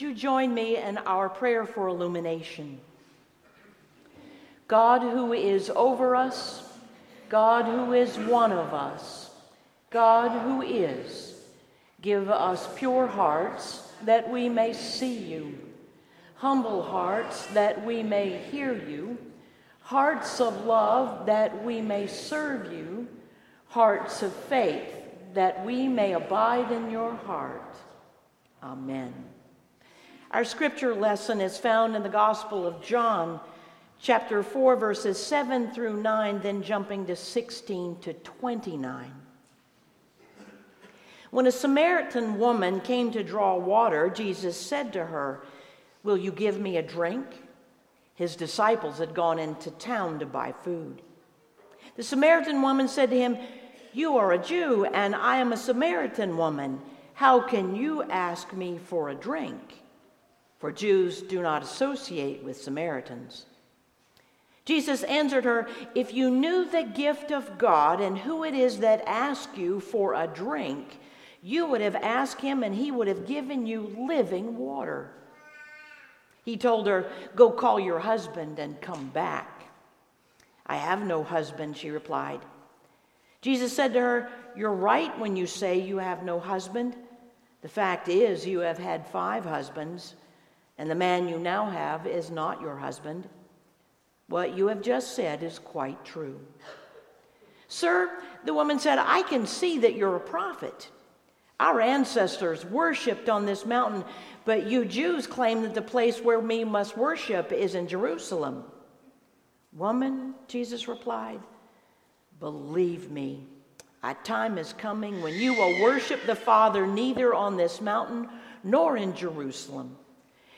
you join me in our prayer for illumination? God who is over us, God who is one of us, God who is, give us pure hearts that we may see you, humble hearts that we may hear you, hearts of love that we may serve you, hearts of faith that we may abide in your heart. Amen. Our scripture lesson is found in the Gospel of John, chapter 4, verses 7 through 9, then jumping to 16 to 29. When a Samaritan woman came to draw water, Jesus said to her, Will you give me a drink? His disciples had gone into town to buy food. The Samaritan woman said to him, You are a Jew, and I am a Samaritan woman. How can you ask me for a drink? For Jews do not associate with Samaritans. Jesus answered her, If you knew the gift of God and who it is that asks you for a drink, you would have asked him and he would have given you living water. He told her, Go call your husband and come back. I have no husband, she replied. Jesus said to her, You're right when you say you have no husband. The fact is, you have had five husbands and the man you now have is not your husband. What you have just said is quite true. Sir, the woman said, I can see that you're a prophet. Our ancestors worshiped on this mountain, but you Jews claim that the place where we must worship is in Jerusalem. Woman, Jesus replied, believe me, a time is coming when you will worship the Father neither on this mountain nor in Jerusalem.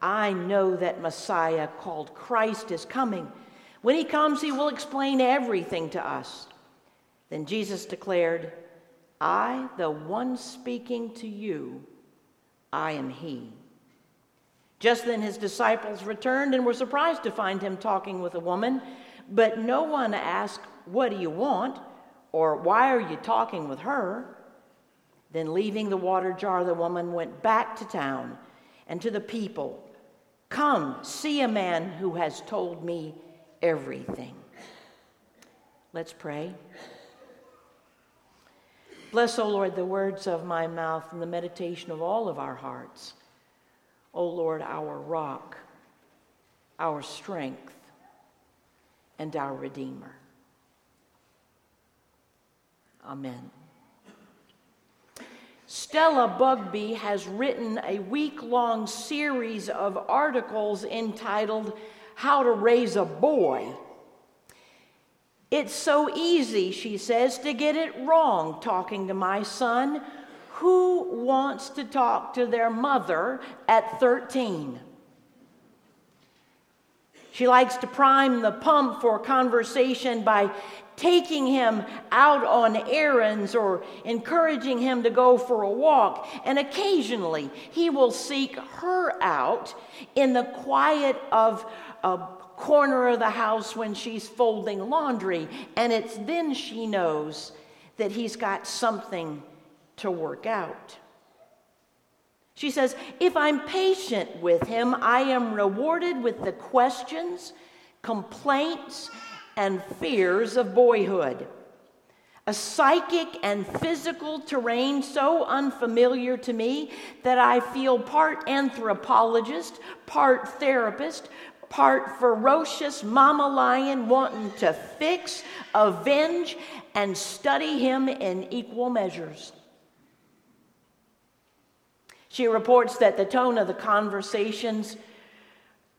I know that Messiah called Christ is coming. When he comes, he will explain everything to us. Then Jesus declared, I, the one speaking to you, I am he. Just then his disciples returned and were surprised to find him talking with a woman, but no one asked, What do you want? or Why are you talking with her? Then, leaving the water jar, the woman went back to town and to the people Come, see a man who has told me everything. Let's pray. Bless, O Lord, the words of my mouth and the meditation of all of our hearts. O Lord, our rock, our strength, and our Redeemer. Amen. Stella Bugby has written a week long series of articles entitled How to Raise a Boy. It's so easy, she says, to get it wrong talking to my son. Who wants to talk to their mother at 13? She likes to prime the pump for conversation by taking him out on errands or encouraging him to go for a walk. And occasionally, he will seek her out in the quiet of a corner of the house when she's folding laundry. And it's then she knows that he's got something to work out. She says, If I'm patient with him, I am rewarded with the questions, complaints, and fears of boyhood. A psychic and physical terrain so unfamiliar to me that I feel part anthropologist, part therapist, part ferocious mama lion wanting to fix, avenge, and study him in equal measures. She reports that the tone of the conversations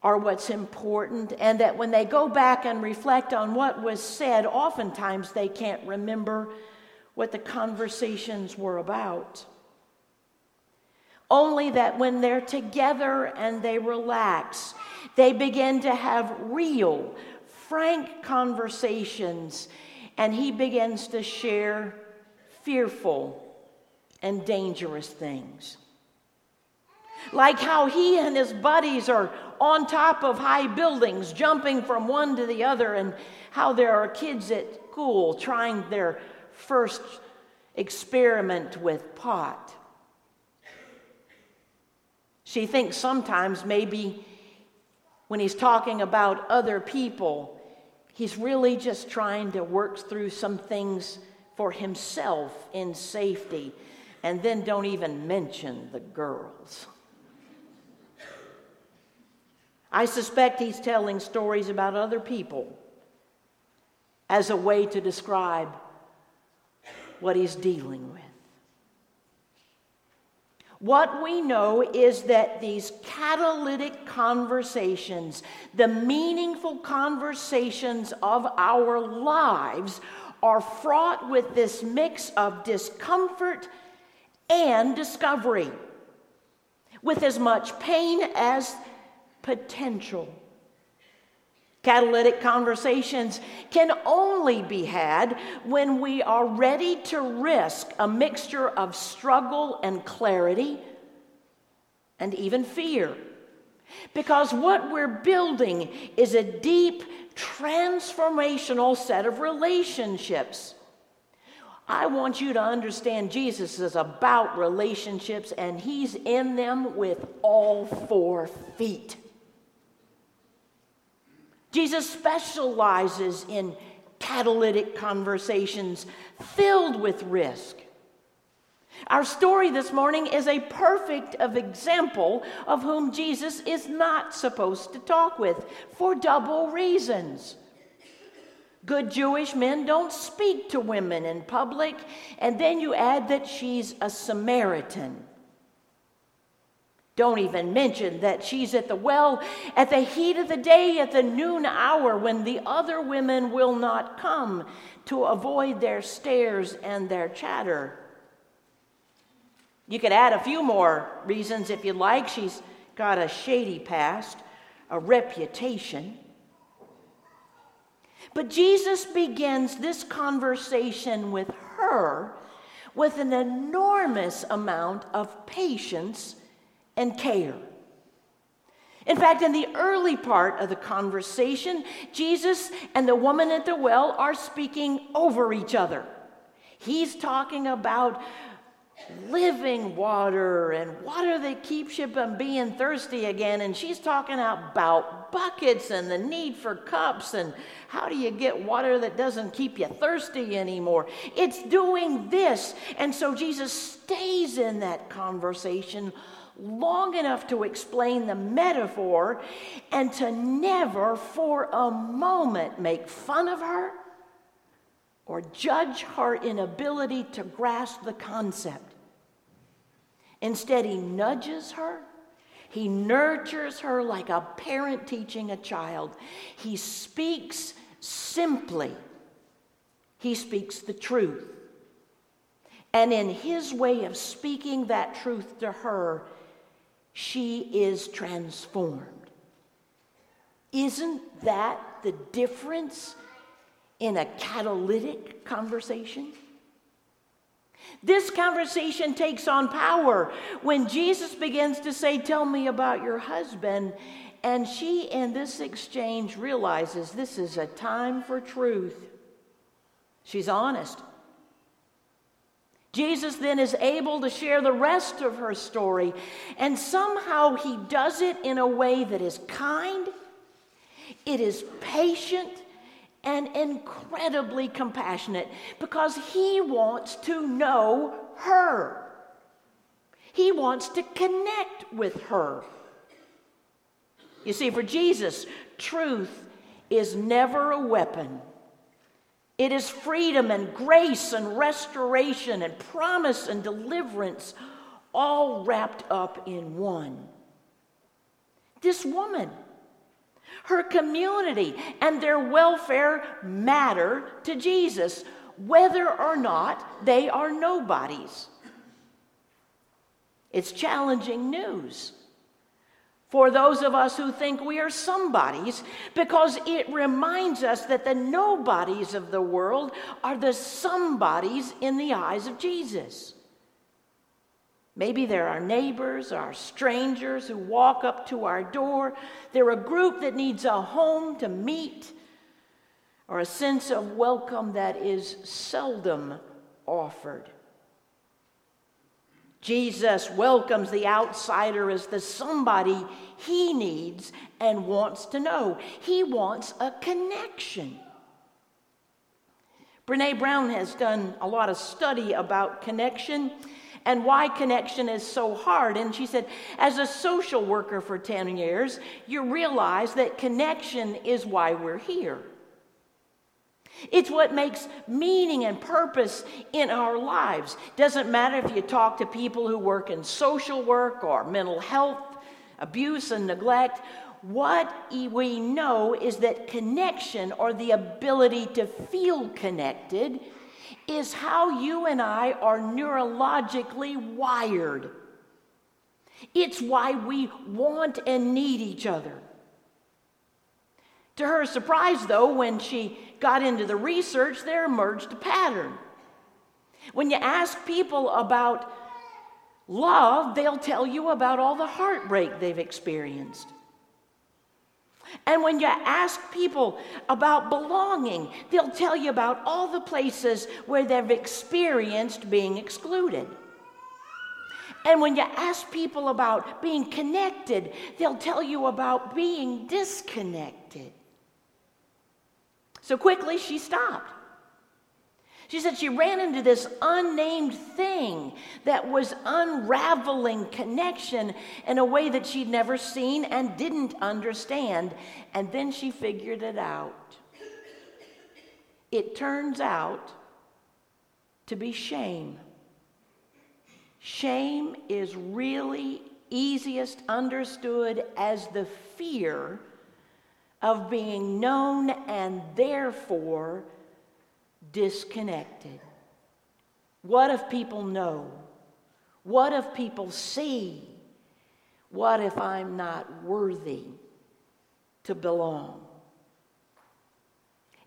are what's important, and that when they go back and reflect on what was said, oftentimes they can't remember what the conversations were about. Only that when they're together and they relax They begin to have real, frank conversations, and he begins to share fearful and dangerous things. Like how he and his buddies are on top of high buildings, jumping from one to the other, and how there are kids at school trying their first experiment with pot. She thinks sometimes maybe when he's talking about other people, he's really just trying to work through some things for himself in safety, and then don't even mention the girls. I suspect he's telling stories about other people as a way to describe what he's dealing with. What we know is that these catalytic conversations, the meaningful conversations of our lives, are fraught with this mix of discomfort and discovery, with as much pain as potential. Catalytic conversations can only be had when we are ready to risk a mixture of struggle and clarity and even fear. Because what we're building is a deep, transformational set of relationships. I want you to understand Jesus is about relationships and he's in them with all four feet. Jesus specializes in catalytic conversations filled with risk. Our story this morning is a perfect of example of whom Jesus is not supposed to talk with for double reasons. Good Jewish men don't speak to women in public, and then you add that she's a Samaritan. Don't even mention that she's at the well at the heat of the day, at the noon hour, when the other women will not come to avoid their stares and their chatter. You could add a few more reasons if you like. She's got a shady past, a reputation. But Jesus begins this conversation with her with an enormous amount of patience and care. In fact, in the early part of the conversation, Jesus and the woman at the well are speaking over each other. He's talking about living water and water that keeps you from being thirsty again. And she's talking about buckets and the need for cups and how do you get water that doesn't keep you thirsty anymore. It's doing this. And so Jesus stays in that conversation long enough to explain the metaphor and to never for a moment make fun of her or judge her inability to grasp the concept. Instead, he nudges her. He nurtures her like a parent teaching a child. He speaks simply. He speaks the truth. And in his way of speaking that truth to her, she is transformed. Isn't that the difference in a catalytic conversation? This conversation takes on power when Jesus begins to say, Tell me about your husband. And she, in this exchange, realizes this is a time for truth. She's honest. Jesus then is able to share the rest of her story, and somehow he does it in a way that is kind, it is patient, and incredibly compassionate because he wants to know her. He wants to connect with her. You see, for Jesus, truth is never a weapon. It is freedom and grace and restoration and promise and deliverance all wrapped up in one. This woman, her community, and their welfare matter to Jesus, whether or not they are nobodies. It's challenging news for those of us who think we are somebodies because it reminds us that the nobodies of the world are the somebodies in the eyes of Jesus. Maybe they're our neighbors, our strangers who walk up to our door. They're a group that needs a home to meet or a sense of welcome that is seldom offered. Jesus welcomes the outsider as the somebody he needs and wants to know. He wants a connection. Brene Brown has done a lot of study about connection and why connection is so hard. And she said, as a social worker for 10 years, you realize that connection is why we're here. It's what makes meaning and purpose in our lives. Doesn't matter if you talk to people who work in social work or mental health, abuse and neglect. What we know is that connection or the ability to feel connected is how you and I are neurologically wired. It's why we want and need each other. To her surprise, though, when she got into the research, there emerged a pattern. When you ask people about love, they'll tell you about all the heartbreak they've experienced. And when you ask people about belonging, they'll tell you about all the places where they've experienced being excluded. And when you ask people about being connected, they'll tell you about being disconnected. So quickly she stopped. She said she ran into this unnamed thing that was unraveling connection in a way that she'd never seen and didn't understand. And then she figured it out. It turns out to be shame. Shame is really easiest understood as the fear of being known and therefore disconnected. What if people know? What if people see? What if I'm not worthy to belong?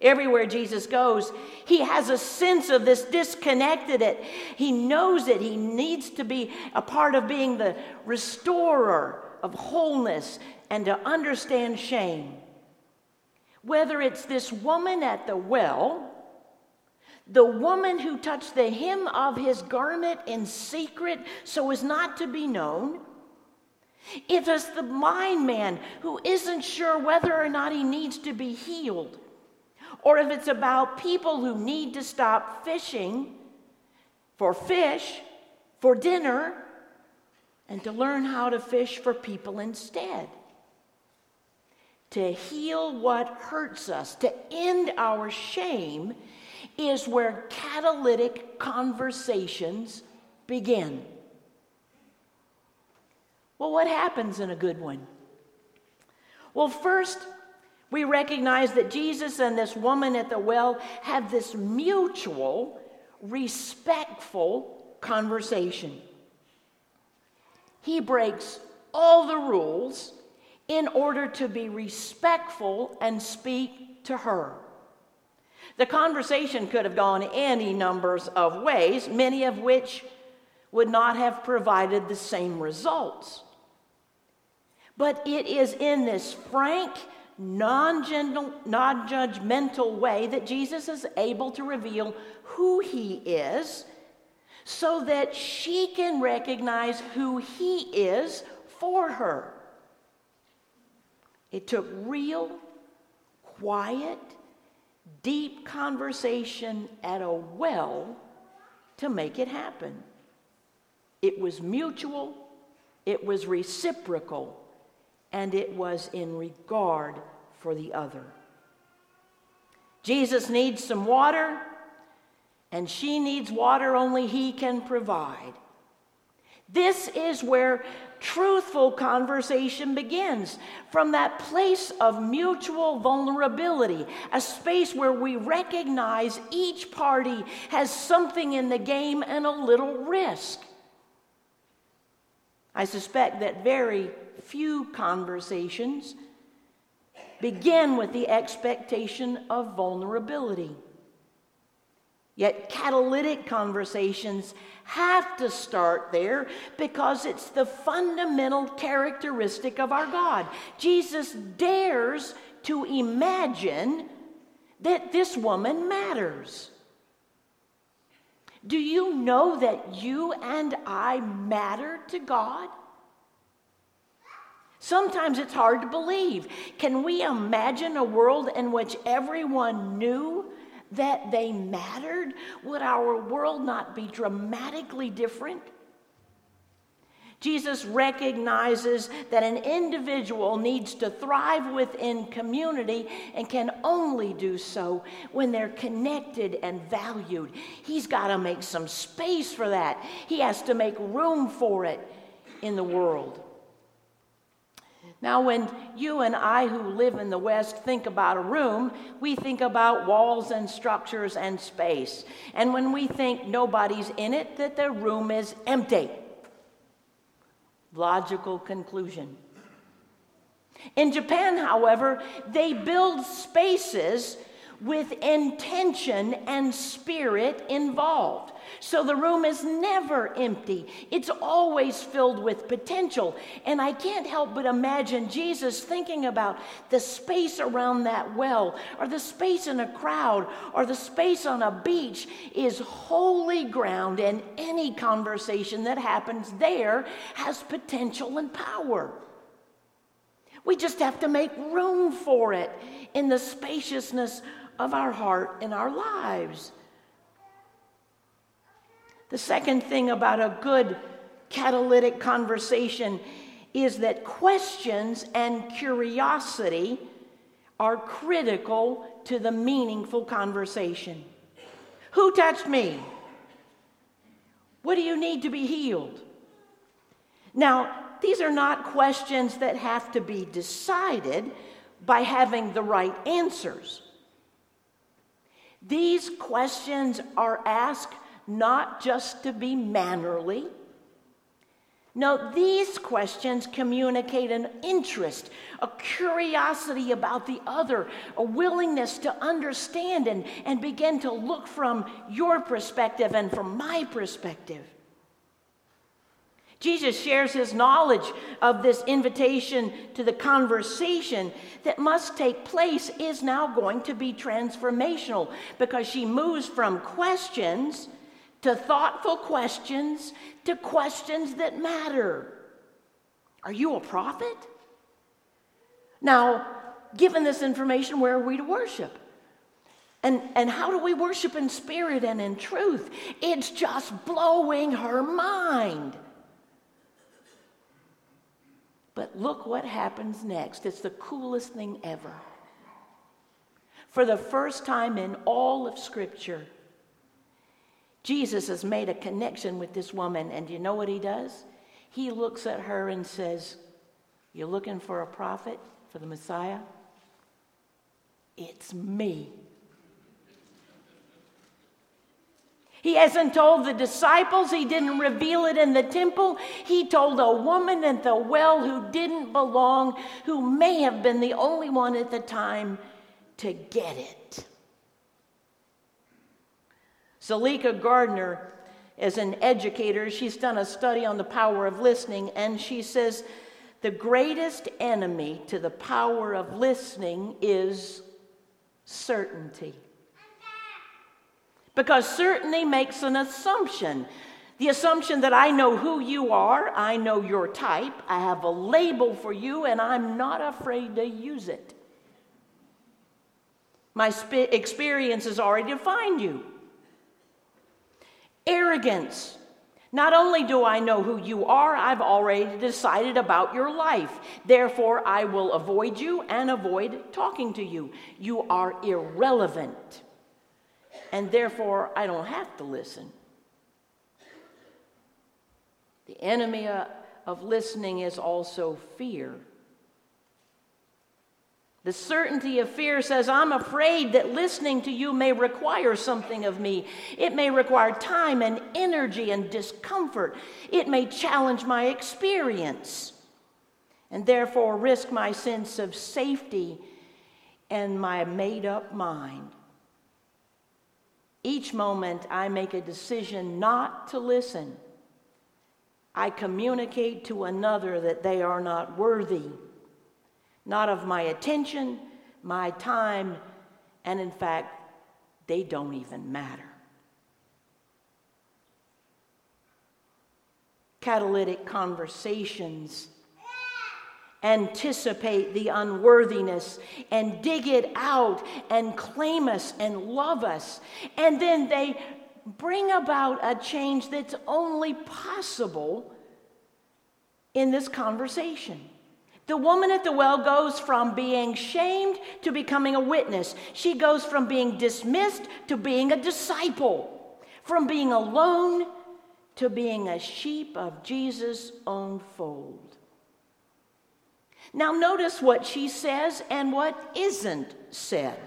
Everywhere Jesus goes, he has a sense of this disconnected it. He knows it. He needs to be a part of being the restorer of wholeness and to understand shame. Whether it's this woman at the well, the woman who touched the hem of his garment in secret so as not to be known, if it's the blind man who isn't sure whether or not he needs to be healed, or if it's about people who need to stop fishing for fish, for dinner, and to learn how to fish for people instead to heal what hurts us, to end our shame, is where catalytic conversations begin. Well, what happens in a good one? Well, first, we recognize that Jesus and this woman at the well have this mutual, respectful conversation. He breaks all the rules in order to be respectful and speak to her. The conversation could have gone any numbers of ways, many of which would not have provided the same results. But it is in this frank, non judgmental way that Jesus is able to reveal who he is so that she can recognize who he is for her. It took real, quiet, deep conversation at a well to make it happen. It was mutual, it was reciprocal, and it was in regard for the other. Jesus needs some water, and she needs water only He can provide. This is where truthful conversation begins from that place of mutual vulnerability, a space where we recognize each party has something in the game and a little risk. I suspect that very few conversations begin with the expectation of vulnerability. Yet, catalytic conversations have to start there because it's the fundamental characteristic of our God. Jesus dares to imagine that this woman matters. Do you know that you and I matter to God? Sometimes it's hard to believe. Can we imagine a world in which everyone knew that they mattered? Would our world not be dramatically different? Jesus recognizes that an individual needs to thrive within community and can only do so when they're connected and valued. He's got to make some space for that, he has to make room for it in the world. Now, when you and I, who live in the West, think about a room, we think about walls and structures and space. And when we think nobody's in it, that the room is empty. Logical conclusion. In Japan, however, they build spaces with intention and spirit involved. So the room is never empty, it's always filled with potential. And I can't help but imagine Jesus thinking about the space around that well, or the space in a crowd, or the space on a beach is holy ground, and any conversation that happens there has potential and power. We just have to make room for it in the spaciousness of our heart and our lives. The second thing about a good catalytic conversation is that questions and curiosity are critical to the meaningful conversation. Who touched me? What do you need to be healed? Now, these are not questions that have to be decided by having the right answers. These questions are asked not just to be mannerly. No, these questions communicate an interest, a curiosity about the other, a willingness to understand and, and begin to look from your perspective and from my perspective. Jesus shares his knowledge of this invitation to the conversation that must take place is now going to be transformational because she moves from questions to thoughtful questions to questions that matter. Are you a prophet? Now, given this information, where are we to worship? And, and how do we worship in spirit and in truth? It's just blowing her mind. But look what happens next. It's the coolest thing ever. For the first time in all of Scripture, Jesus has made a connection with this woman, and you know what he does? He looks at her and says, You're looking for a prophet, for the Messiah? It's me. He hasn't told the disciples, he didn't reveal it in the temple. He told a woman at the well who didn't belong, who may have been the only one at the time to get it. Zalika Gardner is an educator. She's done a study on the power of listening, and she says the greatest enemy to the power of listening is certainty. Because certainty makes an assumption. The assumption that I know who you are, I know your type, I have a label for you, and I'm not afraid to use it. My sp- experience has already defined you. Arrogance. Not only do I know who you are, I've already decided about your life. Therefore, I will avoid you and avoid talking to you. You are irrelevant and therefore I don't have to listen. The enemy uh, of listening is also fear. The certainty of fear says, I'm afraid that listening to you may require something of me. It may require time and energy and discomfort. It may challenge my experience and therefore risk my sense of safety and my made up mind. Each moment I make a decision not to listen, I communicate to another that they are not worthy not of my attention, my time, and in fact, they don't even matter. Catalytic conversations anticipate the unworthiness and dig it out and claim us and love us. And then they bring about a change that's only possible in this conversation. The woman at the well goes from being shamed to becoming a witness. She goes from being dismissed to being a disciple, from being alone to being a sheep of Jesus' own fold. Now, notice what she says and what isn't said.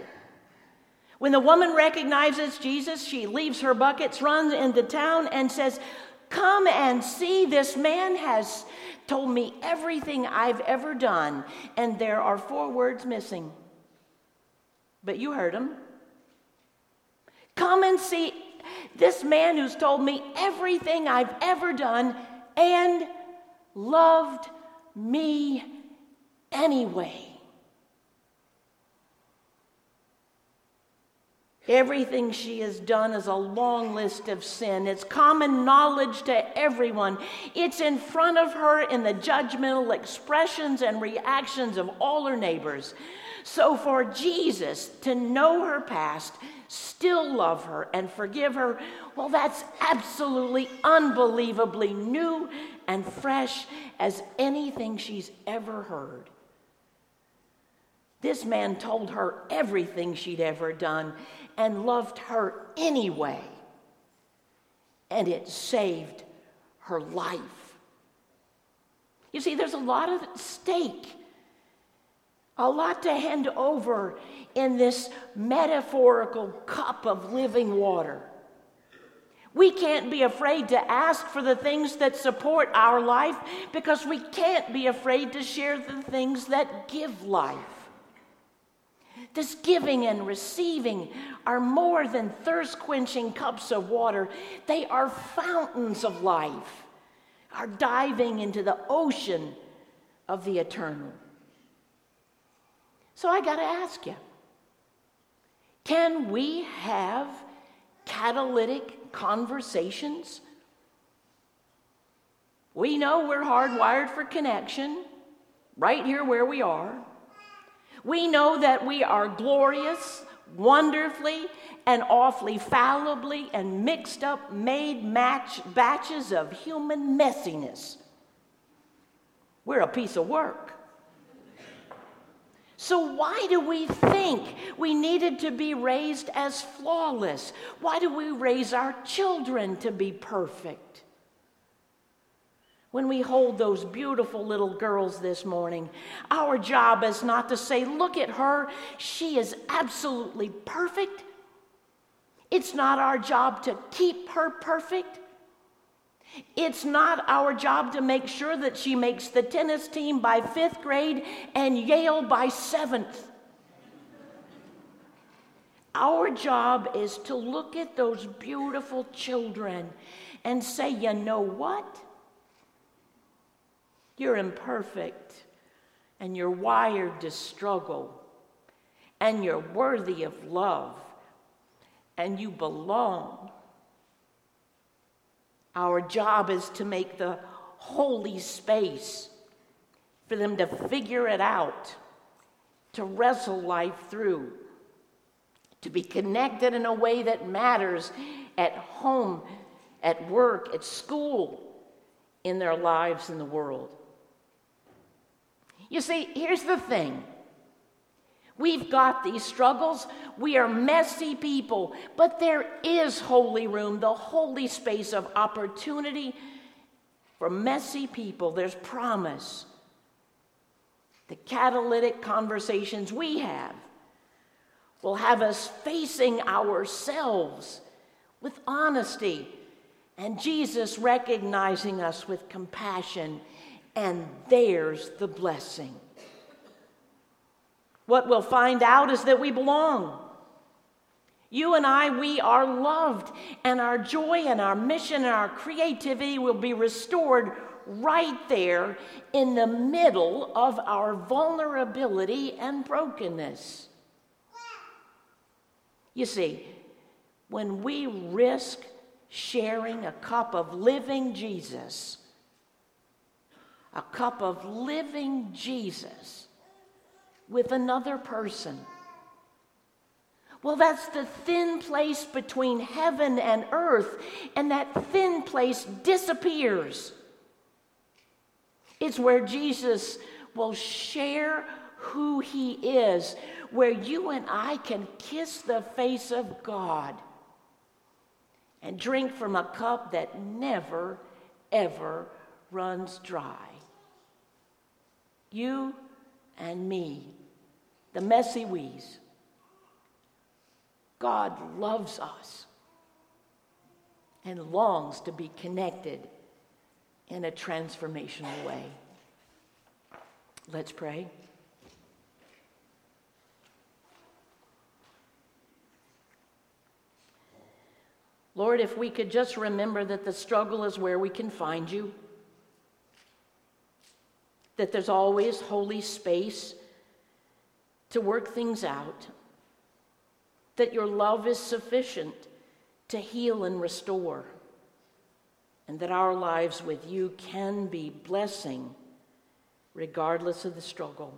When the woman recognizes Jesus, she leaves her buckets, runs into town, and says, Come and see, this man has told me everything I've ever done, and there are four words missing. But you heard him. Come and see this man who's told me everything I've ever done and loved me anyway. Everything she has done is a long list of sin. It's common knowledge to everyone. It's in front of her in the judgmental expressions and reactions of all her neighbors. So, for Jesus to know her past, still love her, and forgive her, well, that's absolutely unbelievably new and fresh as anything she's ever heard. This man told her everything she'd ever done and loved her anyway. And it saved her life. You see, there's a lot at stake, a lot to hand over in this metaphorical cup of living water. We can't be afraid to ask for the things that support our life because we can't be afraid to share the things that give life. This giving and receiving are more than thirst quenching cups of water, they are fountains of life, are diving into the ocean of the eternal. So I got to ask you can we have catalytic conversations? We know we're hardwired for connection right here where we are. We know that we are glorious, wonderfully, and awfully fallibly and mixed up, made match batches of human messiness. We're a piece of work. So, why do we think we needed to be raised as flawless? Why do we raise our children to be perfect? When we hold those beautiful little girls this morning, our job is not to say, Look at her, she is absolutely perfect. It's not our job to keep her perfect. It's not our job to make sure that she makes the tennis team by fifth grade and Yale by seventh. Our job is to look at those beautiful children and say, you know what? You're imperfect and you're wired to struggle and you're worthy of love and you belong. Our job is to make the holy space for them to figure it out, to wrestle life through, to be connected in a way that matters at home, at work, at school, in their lives in the world. You see, here's the thing. We've got these struggles. We are messy people, but there is holy room, the holy space of opportunity for messy people. There's promise. the catalytic conversations we have will have us facing ourselves with honesty and Jesus recognizing us with compassion, and there's the blessing. What we'll find out is that we belong. You and I, we are loved, and our joy and our mission and our creativity will be restored right there in the middle of our vulnerability and brokenness. You see, when we risk sharing a cup of living Jesus, a cup of living Jesus with another person, well, that's the thin place between heaven and earth, and that thin place disappears. It's where Jesus will share who he is, where you and I can kiss the face of God and drink from a cup that never, ever runs dry. You and me, the messy wees. God loves us and longs to be connected in a transformational way. Let's pray. Lord, if we could just remember that the struggle is where we can find you, that there's always holy space to work things out that your love is sufficient to heal and restore, and that our lives with you can be blessing regardless of the struggle.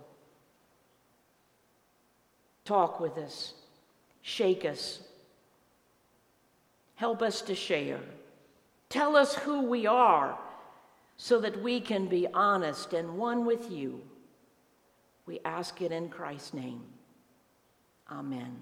Talk with us, shake us, help us to share. Tell us who we are so that we can be honest and one with you. We ask it in Christ's name. Amen.